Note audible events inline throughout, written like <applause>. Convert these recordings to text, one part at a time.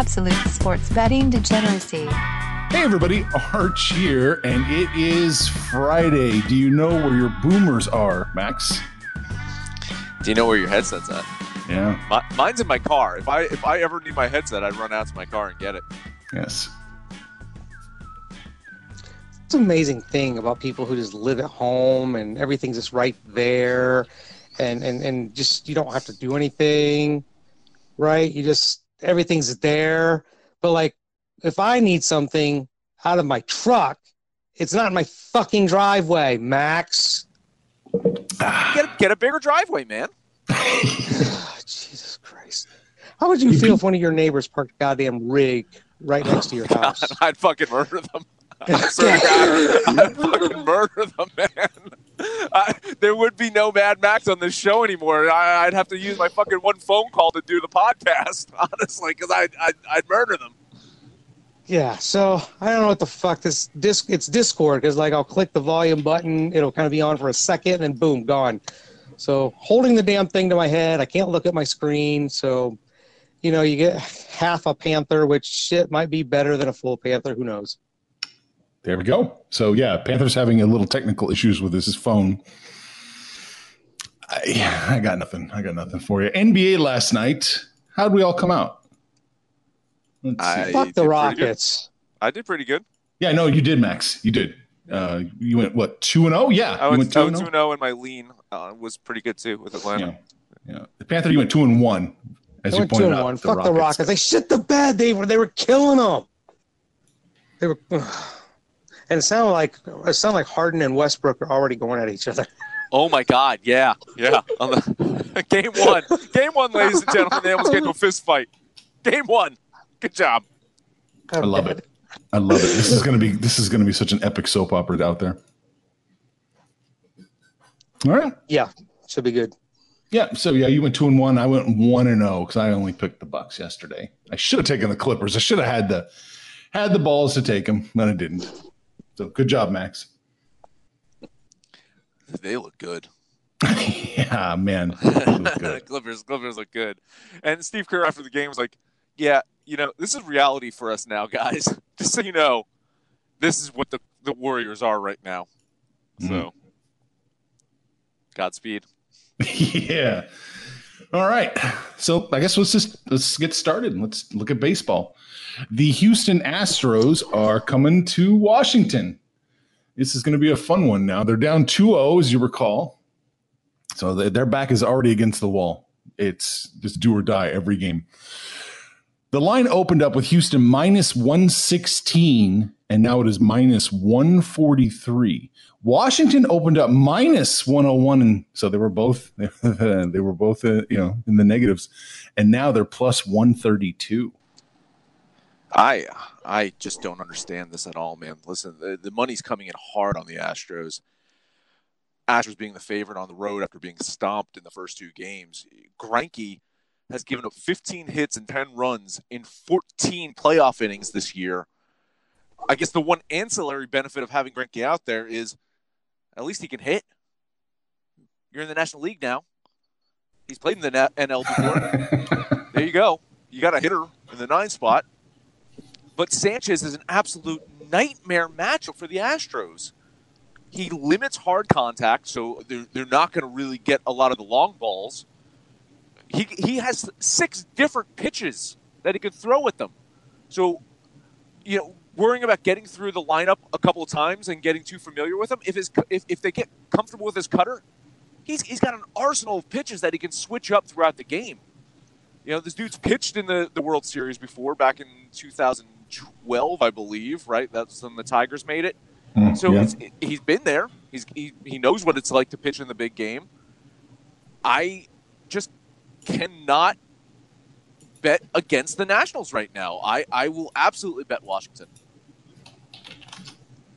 Absolute sports betting degeneracy. Hey everybody, Arch here, and it is Friday. Do you know where your boomers are, Max? Do you know where your headset's at? Yeah. My, mine's in my car. If I if I ever need my headset, I'd run out to my car and get it. Yes. It's an amazing thing about people who just live at home and everything's just right there and, and, and just you don't have to do anything, right? You just everything's there. But like if I need something out of my truck, it's not in my fucking driveway, Max. Get a, get a bigger driveway, man. <sighs> Jesus Christ. How would you feel if one of your neighbors parked a goddamn rig right next to your <laughs> house? I'd fucking murder them. I fucking murder them, man. I, there would be no Mad Max on this show anymore. I, I'd have to use my fucking one phone call to do the podcast, <laughs> honestly, because I'd, I'd, I'd murder them. Yeah, so I don't know what the fuck this disc. It's Discord because like I'll click the volume button, it'll kind of be on for a second, and then boom, gone. So holding the damn thing to my head, I can't look at my screen. So, you know, you get half a panther, which shit might be better than a full panther. Who knows? There we go. So yeah, Panthers having a little technical issues with his phone. I, I got nothing. I got nothing for you. NBA last night. How did we all come out? Let's see. I Fuck the Rockets. I did pretty good. Yeah, no, you did, Max. You did. Uh, you went what two and zero? Yeah, I you went, went 2-0? 2 0, and my lean uh, was pretty good too with Atlanta. Yeah, yeah. The Panther, you went two and one. As They you went two and out, one. Fuck the Rockets. They shit the bed. They were they were killing them. They were, and it sounded like it sounded like Harden and Westbrook are already going at each other. <laughs> Oh my God! Yeah, yeah. On the <laughs> game one, game one, ladies and gentlemen, they almost get into a fist fight. Game one. Good job. I love it. I love it. This is gonna be this is gonna be such an epic soap opera out there. All right. Yeah, should be good. Yeah. So yeah, you went two and one. I went one and oh, zero because I only picked the Bucks yesterday. I should have taken the Clippers. I should have had the had the balls to take them, but I didn't. So good job, Max. They look good. <laughs> yeah, man. <laughs> Good. Clippers, Clippers look good. And Steve Kerr after the game was like, "Yeah, you know, this is reality for us now, guys. <laughs> Just so you know, this is what the the Warriors are right now." So, Mm-hmm. Godspeed. yeah. All right. So I guess let's just let's get started. Let's look at baseball. The Houston Astros are coming to Washington. This is going to be a fun one now. They're down 2-0, as you recall. So their back is already against the wall. It's just do or die every game. The line opened up with Houston minus 116, and now it is minus 143. Washington opened up minus 101, and so they were both <laughs> they were both uh, you know in the negatives, and now they're plus 132. I I just don't understand this at all, man. Listen, the, the money's coming in hard on the Astros. Astros being the favorite on the road after being stomped in the first two games. Greinke has given up 15 hits and 10 runs in 14 playoff innings this year. I guess the one ancillary benefit of having Greinke out there is at least he can hit. You're in the National League now. He's played in the NL before. <laughs> there you go. You got a hitter in the nine spot. But Sanchez is an absolute nightmare matchup for the Astros. He limits hard contact, so they're, they're not going to really get a lot of the long balls. He, he has six different pitches that he can throw at them. So, you know, worrying about getting through the lineup a couple of times and getting too familiar with him, if, his, if, if they get comfortable with his cutter, he's, he's got an arsenal of pitches that he can switch up throughout the game. You know, this dude's pitched in the, the World Series before, back in 2012, I believe, right? That's when the Tigers made it. Mm, so yeah. he's, he's been there. He's, he, he knows what it's like to pitch in the big game. I just cannot bet against the Nationals right now. I, I will absolutely bet Washington.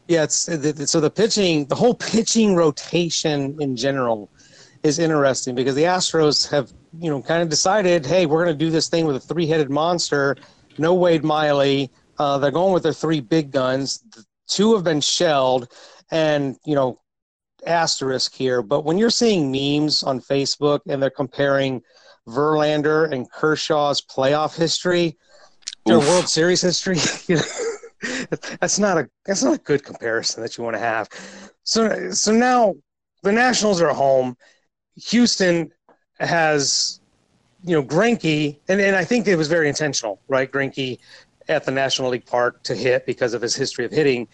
Yeah, it's so the pitching, the whole pitching rotation in general is interesting because the Astros have, you know, kind of decided, hey, we're going to do this thing with a three-headed monster. No Wade Miley. Uh, they're going with their three big guns. The two have been shelled, and you know, asterisk here. But when you're seeing memes on Facebook and they're comparing Verlander and Kershaw's playoff history, their World Series history, <laughs> you know, that's not a that's not a good comparison that you want to have. So so now the Nationals are home. Houston has you know Greinke, and, and I think it was very intentional, right? Greinke at the National League Park to hit because of his history of hitting.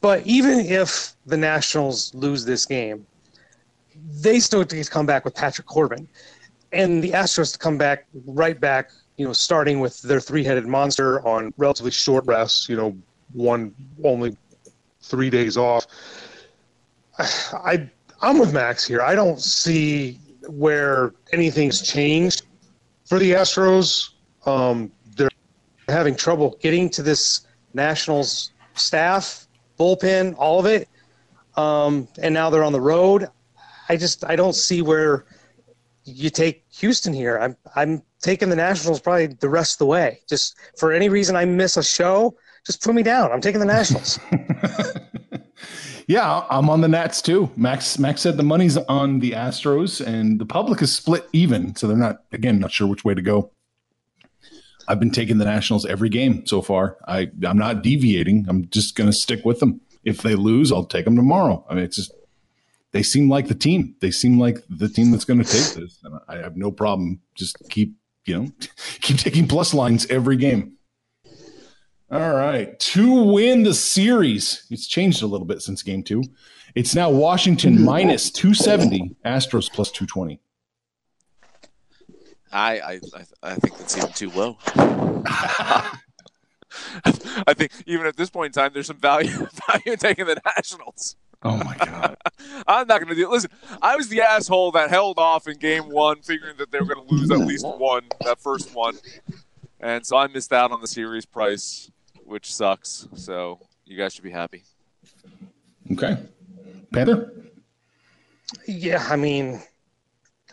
But even if the Nationals lose this game, they still have to come back with Patrick Corbin and the Astros to come back right back, you know, starting with their three-headed monster on relatively short rests, you know, one only three days off. <sighs> I I'm with Max here. I don't see where anything's changed for the Astros. Um, they're having trouble getting to this Nationals staff, bullpen, all of it, um, and now they're on the road. I just I don't see where you take Houston here. I'm I'm taking the Nationals probably the rest of the way. Just for any reason I miss a show, just put me down. I'm taking the Nationals. <laughs> yeah, I'm on the Nats too. Max Max said the money's on the Astros and the public is split even, so they're not again not sure which way to go. I've been taking the Nationals every game so far. I I'm not deviating. I'm just going to stick with them. If they lose, I'll take them tomorrow. I mean, it's just they seem like the team. They seem like the team that's going to take this. And I have no problem. Just keep, you know, <laughs> keep taking plus lines every game. All right. To win the series, it's changed a little bit since game two. It's now Washington mm-hmm. minus 270, Astros plus 220. I, I, I think that's even too low. <laughs> I think even at this point in time, there's some value <laughs> value in taking the Nationals. Oh my god! I'm not going to do. It. Listen, I was the asshole that held off in game one, figuring that they were going to lose at least one, that first one, and so I missed out on the series price, which sucks. So you guys should be happy. Okay, Panther. Yeah, I mean,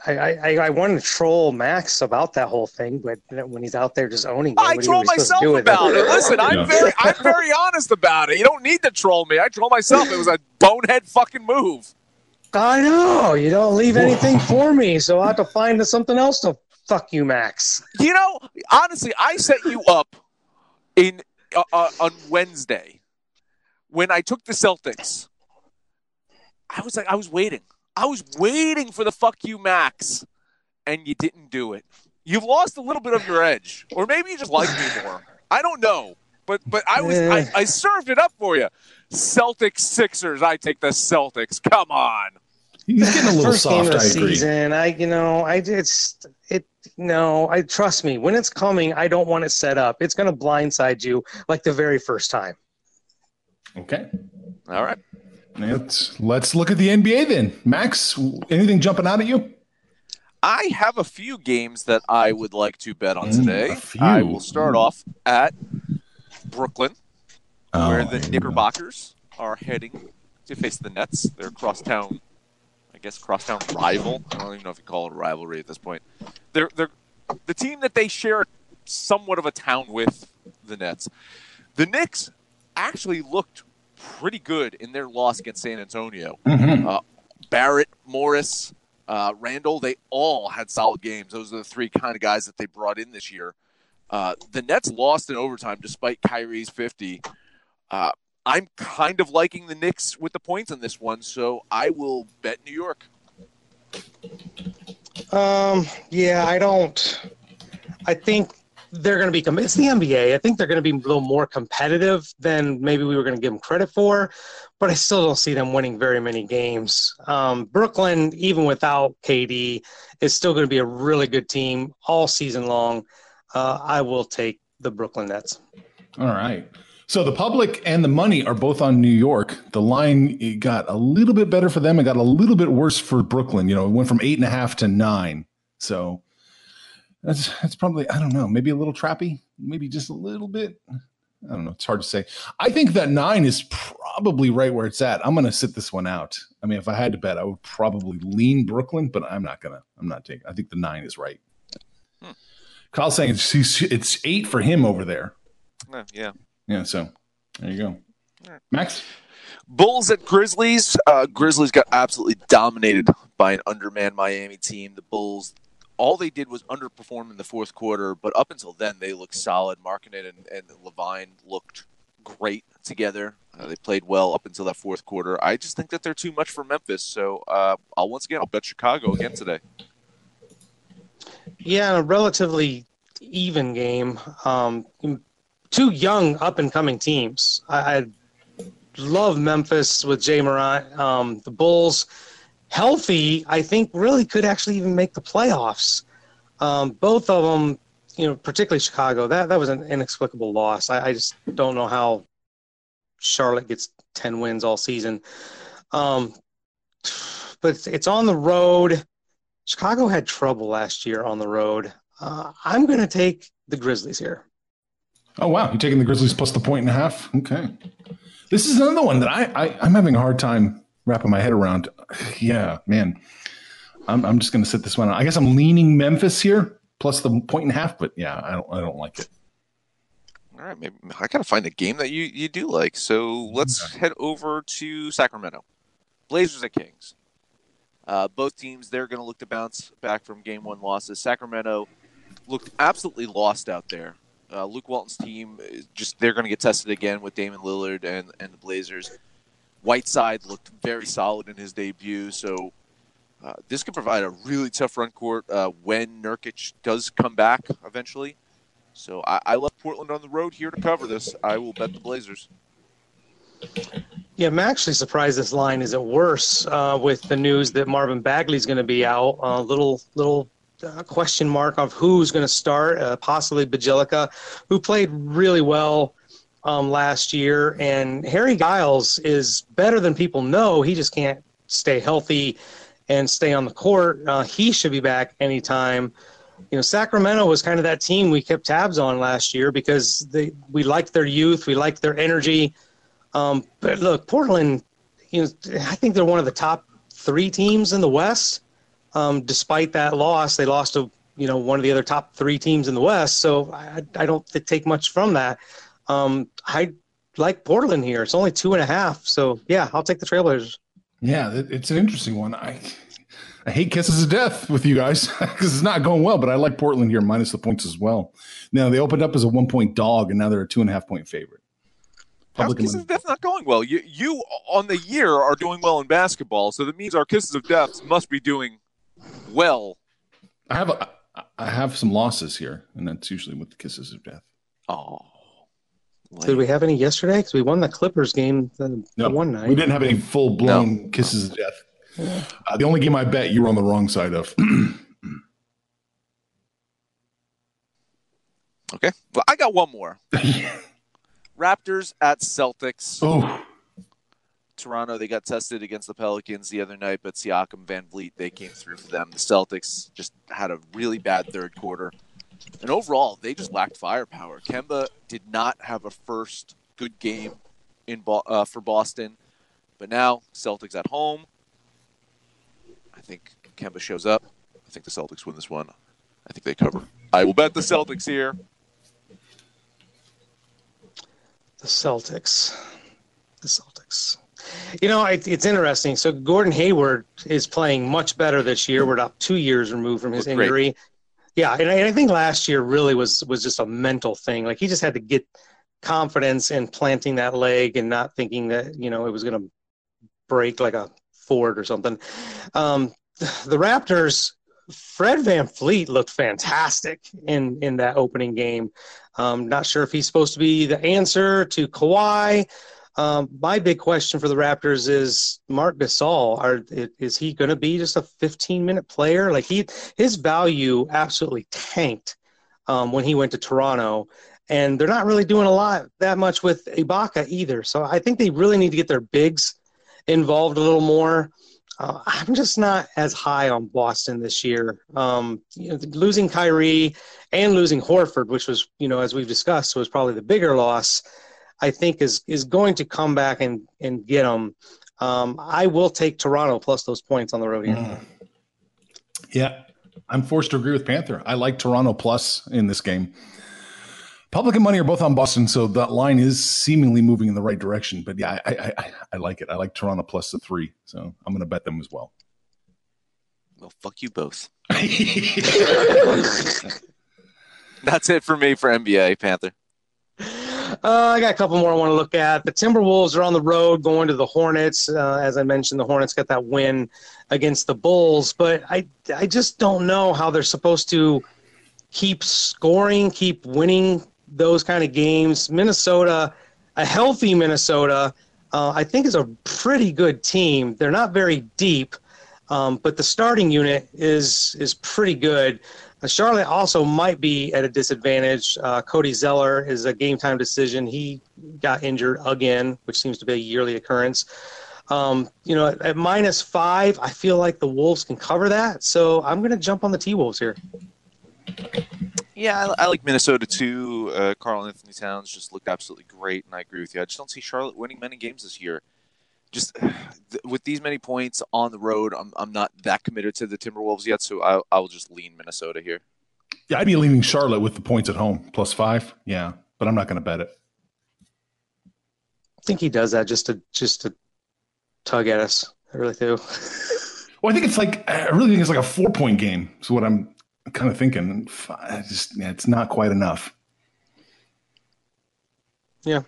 I, I, I wanted to troll Max about that whole thing, but when he's out there just owning it, I troll myself about it. Listen, I'm yeah. very I'm very honest about it. You don't need to troll me. I troll myself. It was a bonehead fucking move. I know you don't leave anything for me, so I have to find something else to fuck you, Max. You know, honestly, I set you up in uh, uh, on Wednesday when I took the Celtics. I was like, I was waiting. I was waiting for the fuck you max, and you didn't do it. You've lost a little bit of your edge, or maybe you just like me more. I don't know, but but I was I, I served it up for you. Celtics Sixers. I take the Celtics. Come on. He's getting a little First soft. Game of the I agree. Season, I you know I just it no I trust me when it's coming. I don't want it set up. It's going to blindside you like the very first time. Okay. All right. Let's let's look at the NBA then. Max, anything jumping out at you? I have a few games that I would like to bet on mm, today. I will start off at Brooklyn, oh, where the Knickerbockers are heading to face the Nets. They're across town guess crosstown rival. I don't even know if you call it a rivalry at this point. They're they're the team that they share somewhat of a town with the Nets. The Knicks actually looked pretty good in their loss against San Antonio. Mm-hmm. Uh, Barrett, Morris, uh, Randle, they all had solid games. Those are the three kind of guys that they brought in this year. Uh, the Nets lost in overtime despite Kyrie's 50. I'm kind of liking the Knicks with the points in this one, so I will bet New York. Um, yeah, I don't. I think they're going to be. It's the NBA. I think they're going to be a little more competitive than maybe we were going to give them credit for. But I still don't see them winning very many games. Um, Brooklyn, even without KD, is still going to be a really good team all season long. Uh, I will take the Brooklyn Nets. All right. So the public and the money are both on New York. The line it got a little bit better for them. It got a little bit worse for Brooklyn. You know, it went from eight and a half to nine. So that's that's probably I don't know, maybe a little trappy, maybe just a little bit. I don't know. It's hard to say. I think that nine is probably right where it's at. I'm going to sit this one out. I mean, if I had to bet, I would probably lean Brooklyn, but I'm not gonna. I'm not taking. I think the nine is right. Hmm. Kyle's saying it's it's eight for him over there. Yeah. Yeah, so there you go. Max? Bulls at Grizzlies. Uh, Grizzlies got absolutely dominated by an undermanned Miami team. The Bulls, all they did was underperform in the fourth quarter, but up until then, they looked solid. Markkanen and, and LaVine looked great together. Uh, they played well up until that fourth quarter. I just think that they're too much for Memphis, so uh, I'll once again I'll bet Chicago again today. Yeah, a relatively even game. Um, two young, up and coming teams. I, I love Memphis with Ja Morant. Um, the Bulls, healthy, I think, really could actually even make the playoffs. Um, both of them, you know, particularly Chicago. That that was an inexplicable loss. I, I just don't know how Charlotte gets ten wins all season. Um, but it's, on the road. Chicago had trouble last year on the road. Uh, I'm going to take the Grizzlies here. Oh wow, you're taking the Grizzlies plus the point and a half. Okay, this is another one that I, I I'm having a hard time wrapping my head around. Yeah, man, I'm I'm just going to sit this one. out. I guess I'm leaning Memphis here plus the point and a half, but yeah, I don't I don't like it. All right, maybe I gotta find a game that you you do like. So let's head over to Sacramento. Blazers at Kings. Uh, both teams they're going to look to bounce back from game one losses. Sacramento looked absolutely lost out there. Uh, Luke Walton's team just they're going to get tested again with Damian Lillard and and the Blazers. Whiteside looked very solid in his debut, so uh, this could provide a really tough run court uh, when Nurkic does come back eventually. So I, I left Portland on the road here to cover this. I will bet the Blazers. Yeah, I'm actually surprised this line isn't worse uh, with the news that Marvin Bagley's going to be out. A uh, little little uh, question mark of who's going to start, uh, possibly Bjelica, who played really well um, last year. And Harry Giles is better than people know. He just can't stay healthy and stay on the court. Uh, he should be back anytime. You know, Sacramento was kind of that team we kept tabs on last year because they we liked their youth, we liked their energy. Um, but look, Portland, you know, I think they're one of the top three teams in the West. Um, despite that loss, they lost to you know one of the other top three teams in the West. So I, I don't take much from that. Um, I like Portland here. It's only two and a half. So yeah, I'll take the Trailblazers. Yeah, it's an interesting one. I I hate kisses of death with you guys <laughs> because it's not going well, but I like Portland here minus the points as well. Now they opened up as a one point dog, and now they're a two and a half point favorite. How's Public Kisses of Death not going well? You, you on the year are doing well in basketball, so that means our Kisses of Death must be doing well. I have a, I have some losses here, and that's usually with the kisses of death. Oh, Did we have any yesterday? Because we won the Clippers game the, No, the one night. we didn't have any full blown kisses of death. Uh, the only game I bet you were on the wrong side of. <clears throat> Okay, well, I got one more. <laughs> Raptors at Celtics. oh, Toronto, they got tested against the Pelicans the other night, but Siakam, VanVleet, they came through for them. The Celtics just had a really bad third quarter. And overall, they just lacked firepower. Kemba did not have a first good game in uh, for Boston, but now Celtics at home. I think Kemba shows up. I think the Celtics win this one. I think they cover. I will bet the Celtics here. The Celtics. The Celtics. You know, it, it's interesting. So Gordon Hayward is playing much better this year. We're about two years removed from his Looked great. injury. Yeah, and I, and I think last year really was was just a mental thing. Like he just had to get confidence in planting that leg and not thinking that you know it was going to break like a Ford or something. Um, the Raptors, Fred VanVleet looked fantastic in in that opening game. Um, not sure if he's supposed to be the answer to Kawhi. Um, my big question for the Raptors is Marc Gasol. Are is he going to be just a 15 minute player? Like he, his value absolutely tanked um, when he went to Toronto, and they're not really doing a lot that much with Ibaka either. So I think they really need to get their bigs involved a little more. Uh, I'm just not as high on Boston this year. Um, you know, losing Kyrie and losing Horford, which was, you know, as we've discussed, was probably the bigger loss. I think is is going to come back and and get them. Um, I will take Toronto plus those points on the road here. Mm. Yeah, I'm forced to agree with Panther. I like Toronto plus in this game. Public and money are both on Boston, so that line is seemingly moving in the right direction. But yeah, I I, I, I like it. I like Toronto plus the three, so I'm going to bet them as well. Well, fuck you both. <laughs> <laughs> That's it for me for NBA Panther. Uh, I got a couple more I want to look at. The Timberwolves are on the road going to the Hornets. Uh, as I mentioned, the Hornets got that win against the Bulls, but I I just don't know how they're supposed to keep scoring, keep winning those kind of games. Minnesota, a healthy Minnesota, uh, I think is a pretty good team. They're not very deep, um, but the starting unit is is pretty good. Charlotte also might be at a disadvantage. Uh, Cody Zeller is a game time decision. He got injured again, which seems to be a yearly occurrence. Um, you know, at, at minus five, I feel like the Wolves can cover that. So I'm going to jump on the T Wolves here. Yeah, I, I like Minnesota too. Uh, Karl-Anthony Towns just looked absolutely great, and I agree with you. I just don't see Charlotte winning many games this year. Just <sighs> with these many points on the road, I'm, I'm not that committed to the Timberwolves yet, so I, I will just lean Minnesota here. Yeah, I'd be leaning Charlotte with the points at home plus five. Yeah, but I'm not going to bet it. I think he does that just to just to tug at us. I really do. <laughs> Well, I think it's like I really think it's like a four point game. Is what I'm kind of thinking. I just yeah, it's not quite enough. Yeah.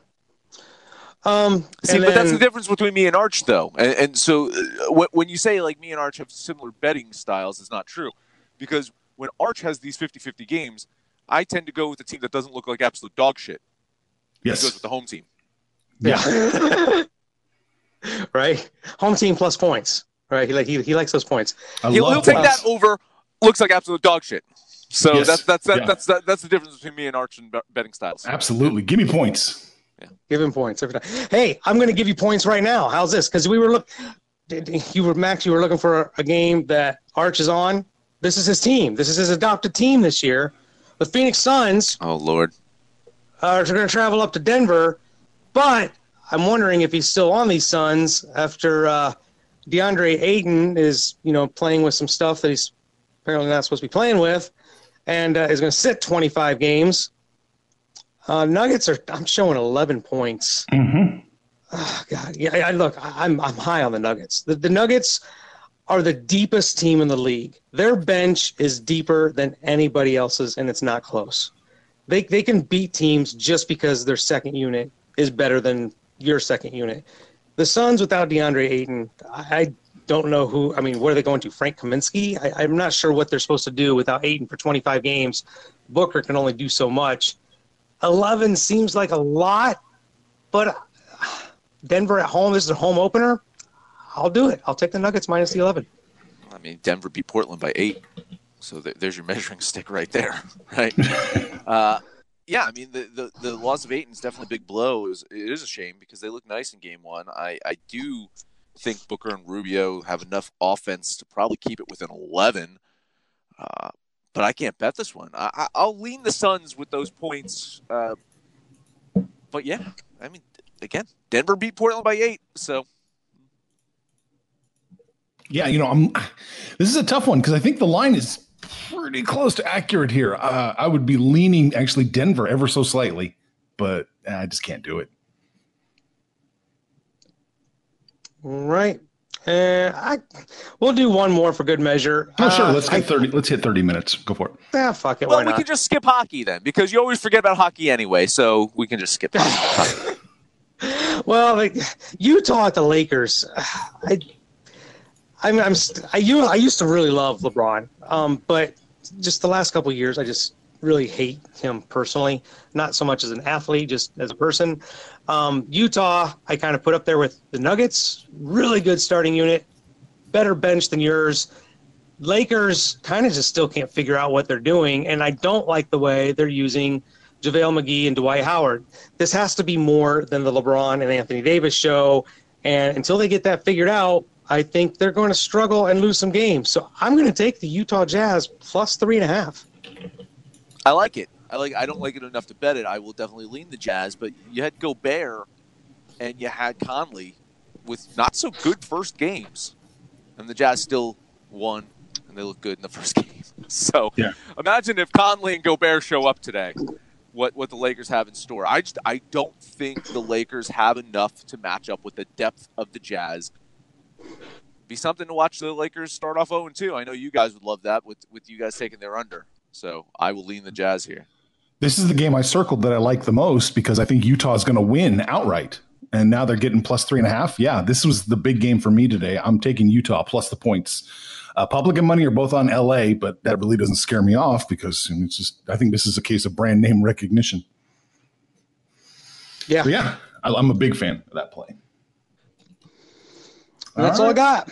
Um, See, and but that's the difference between me and Arch, though. And, and so uh, when, when you say like me and Arch have similar betting styles, it's not true. Because when Arch has these 50 50 games, I tend to go with the team that doesn't look like absolute dog shit. He goes with the home team. Yeah. <laughs> right. Home team plus points. Right. He like he, he likes those points. I He'll, love he'll take points. that over. Looks like absolute dog shit. So Yes. that's that's that, Yeah. that's that, that's the difference between me and Arch and betting styles. Absolutely. Give me points. Give him points every time. Hey, I'm going to give you points right now. How's this? Because we were look, you were Max. You were looking for a, a game that Arch is on. This is his team. This is his adopted team this year. The Phoenix Suns Oh Lord. are going to travel up to Denver, but I'm wondering if he's still on these Suns after uh, DeAndre Ayton is, you know, playing with some stuff that he's apparently not supposed to be playing with, and uh, is going to sit 25 games. Uh, Nuggets are. I'm showing 11 points. Mm-hmm. Oh, God, yeah. I, look, I- I'm I'm high on the Nuggets. The, the Nuggets are the deepest team in the league. Their bench is deeper than anybody else's, and it's not close. They they can beat teams just because their second unit is better than your second unit. The Suns without DeAndre Ayton, I, I don't know who. I mean, what are they going to? Frank Kaminsky? I, I'm not sure what they're supposed to do without Ayton for 25 games. Booker can only do so much. 11 seems like a lot, but Denver at home. This is a home opener. I'll do it. I'll take the Nuggets minus the 11. I mean, Denver beat Portland by eight, so th- there's your measuring stick right there, <laughs> right? <laughs> uh, yeah, I mean, the, the, the loss of Ayton is definitely a big blow. It, was, it is a shame because they look nice in game one. I, I do think Booker and Rubio have enough offense to probably keep it within 11, uh, but I can't bet this one. I, I, I'll lean the Suns with those points. Uh, but yeah, I mean, again, Denver beat Portland by eight, so Yeah, you know, I'm. This is a tough one because I think the line is pretty close to accurate here. Uh, I would be leaning actually Denver ever so slightly, but I just can't do it. Right. Uh, I we'll do one more for good measure. Oh, sure. Uh, Let's I, hit thirty. Let's hit thirty minutes. Go for it. ah, fuck it. Well, why we not? can just skip hockey then, because you always forget about hockey anyway. So we can just skip hockey. <laughs> Well, like, Utah at the Lakers. I, I'm, I'm, I, you, I used to really love LeBron, um, but just the last couple of years, I just really hate him personally. Not so much as an athlete, just as a person. Um, Utah, I kind of put up there with the Nuggets. Really good starting unit, better bench than yours. Lakers kind of just still can't figure out what they're doing, and I don't like the way they're using JaVale McGee and Dwight Howard. This has to be more than the LeBron and Anthony Davis show. And until they get that figured out, I think they're going to struggle and lose some games. So I'm going to take the Utah Jazz plus three and a half. I like it. I like. I don't like it enough to bet it. I will definitely lean the Jazz, but you had Gobert and you had Conley with not so good first games, and the Jazz still won, and they look good in the <laughs> first game. So Yeah. imagine if Conley and Gobert show up today. What what the Lakers have in store? I just I don't think the Lakers have enough to match up with the depth of the Jazz. Be something to watch the Lakers start off 0 2. I know you guys would love that with with you guys taking their under. So I will lean the Jazz here. This is the game I circled that I like the most because I think Utah is going to win outright. And now they're getting plus three and a half. Yeah, this was the big game for me today. I'm taking Utah plus the points. Uh, public and money are both on LA, but that really doesn't scare me off because I mean, it's just, I think this is a case of brand name recognition. Yeah, So yeah, I, I'm a big fan of that play. that's all I got.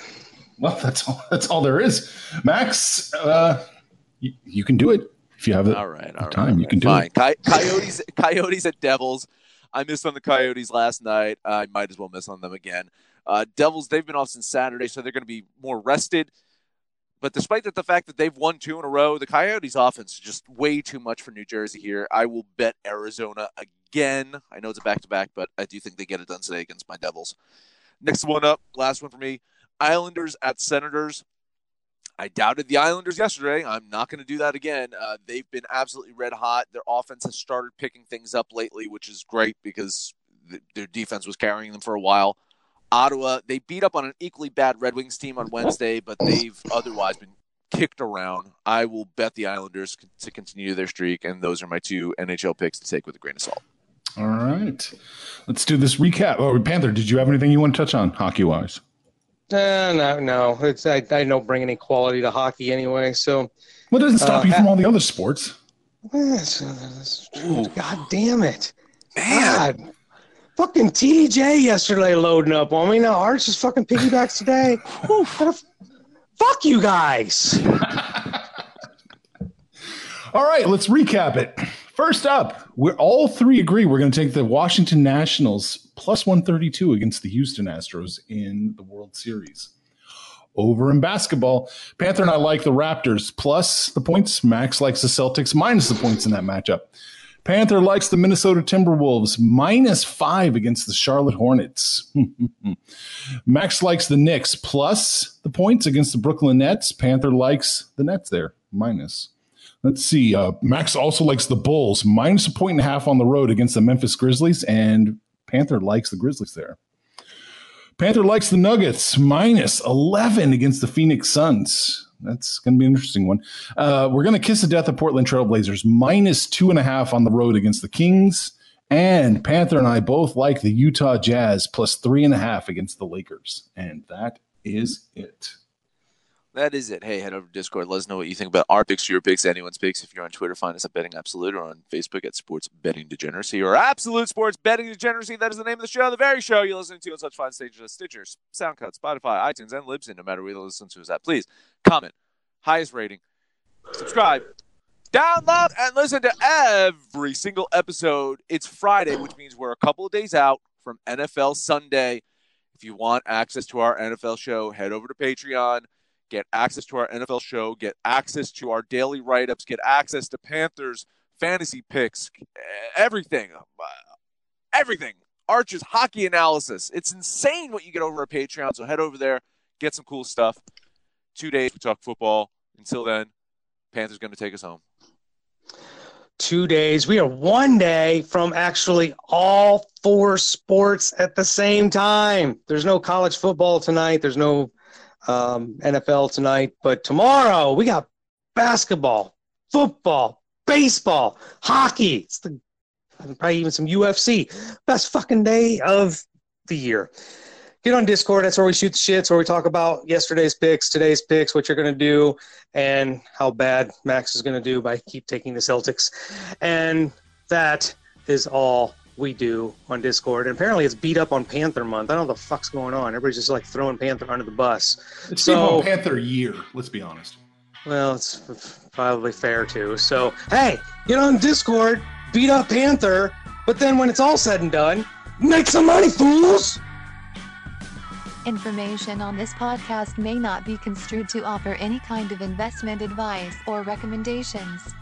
Well, that's all. That's all there is. Max, uh, you, you can do it if you have it. All right, all right. time, all you can do Fine. it. Coy- Coyotes, <laughs> Coyotes at Devils. I missed on the Coyotes last night. I might as well miss on them again. Uh, Devils, they've been off since Saturday, so they're going to be more rested. But despite that, the fact that they've won two in a row, the Coyotes' offense is just way too much for New Jersey here. I will bet Arizona again. I know it's a back to back, but I do think they get it done today against my Devils. Next one up, last one for me Islanders at Senators. I doubted the Islanders yesterday. I'm not going to do that again. Uh, they've been absolutely red hot. Their offense has started picking things up lately, which is great because th- their defense was carrying them for a while. Ottawa, they beat up on an equally bad Red Wings team on Wednesday, but they've otherwise been kicked around. I will bet the Islanders con- to continue their streak, and those are my two NHL picks to take with a grain of salt. All right. Let's do this recap. Oh, Panther, did you have anything you want to touch on hockey wise? Uh, no, no, it's I, I don't bring any quality to hockey anyway. So, What doesn't stop Uh, you from all the other sports? eh, God damn it, God. Fucking TJ yesterday loading up on me. Now Arch is fucking piggybacks today. <laughs> Whew, what a f- fuck you guys. <laughs> All right, let's recap it. First up, we're all three agree we're going to take the Washington Nationals plus 132 against the Houston Astros in the World Series. Over in basketball, Panther and I like the Raptors plus the points. Max likes the Celtics minus the points in that matchup. Panther likes the Minnesota Timberwolves minus five against the Charlotte Hornets. <laughs> Max likes the Knicks plus the points against the Brooklyn Nets. Panther likes the Nets there minus. Let's see. Uh, Max also likes the Bulls minus a point and a half on the road against the Memphis Grizzlies, and Panther likes the Grizzlies there. Panther likes the Nuggets minus 11 against the Phoenix Suns. That's going to be an interesting one. Uh, we're going to kiss the death of Portland Trailblazers minus two and a half on the road against the Kings. And Panther and I both like the Utah Jazz plus three and a half against the Lakers. And that is it. That is it. Hey, head over to Discord. Let us know what you think about our picks, your picks, anyone's picks. If you're on Twitter, find us at Betting Absolute or on Facebook at Sports Betting Degeneracy or Absolute Sports Betting Degeneracy. That is the name of the show, the very show you're listening to on such fine stages as Stitcher, SoundCloud, Spotify, iTunes, and Libsyn, no matter where you listen to us at. Please comment, highest rating, subscribe, download, and listen to every single episode. It's Friday, which means we're a couple of days out from NFL Sunday. If you want access to our NFL show, head over to Patreon get access to our NFL show, get access to our daily write ups, get access to Panthers fantasy picks, everything. Uh, everything. Arch's hockey analysis. It's insane what you get over at Patreon. So head over there, get some cool stuff. Two days we talk football. Until then, Panthers going to take us home. Two days. We are one day from actually all four sports at the same time. There's no college football tonight. There's no um, NFL tonight. But tomorrow we got basketball, football, baseball, hockey. It's the probably even some UFC. Best fucking day of the year. Get on Discord. That's where we shoot the shit. shits, where we talk about yesterday's picks, today's picks, what you're going to do, and how bad Max is going to do by keep taking the Celtics. And that is all we do on Discord. And apparently it's beat up on Panther month. I don't know what the fuck's going on. Everybody's just like throwing Panther under the bus. It's So- so, Panther year. Let's be honest. Well, it's probably fair too. So, hey, get on Discord, beat up Panther, but then when it's all said and done, make some money, fools! Information on this podcast may not be construed to offer any kind of investment advice or recommendations.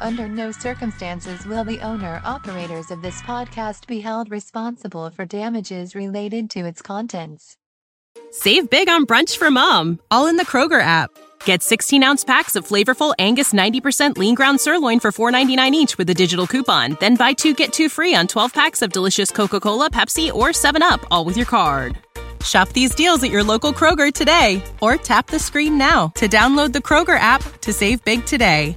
Under no circumstances will the owner operators of this podcast be held responsible for damages related to its contents. Save big on brunch for mom, all in the Kroger app. Get 16 ounce packs of flavorful Angus 90% lean ground sirloin for $4.99 each with a digital coupon. Then buy two get two free on 12 packs of delicious Coca Cola, Pepsi, or 7UP, all with your card. Shop these deals at your local Kroger today or tap the screen now to download the Kroger app to save big today.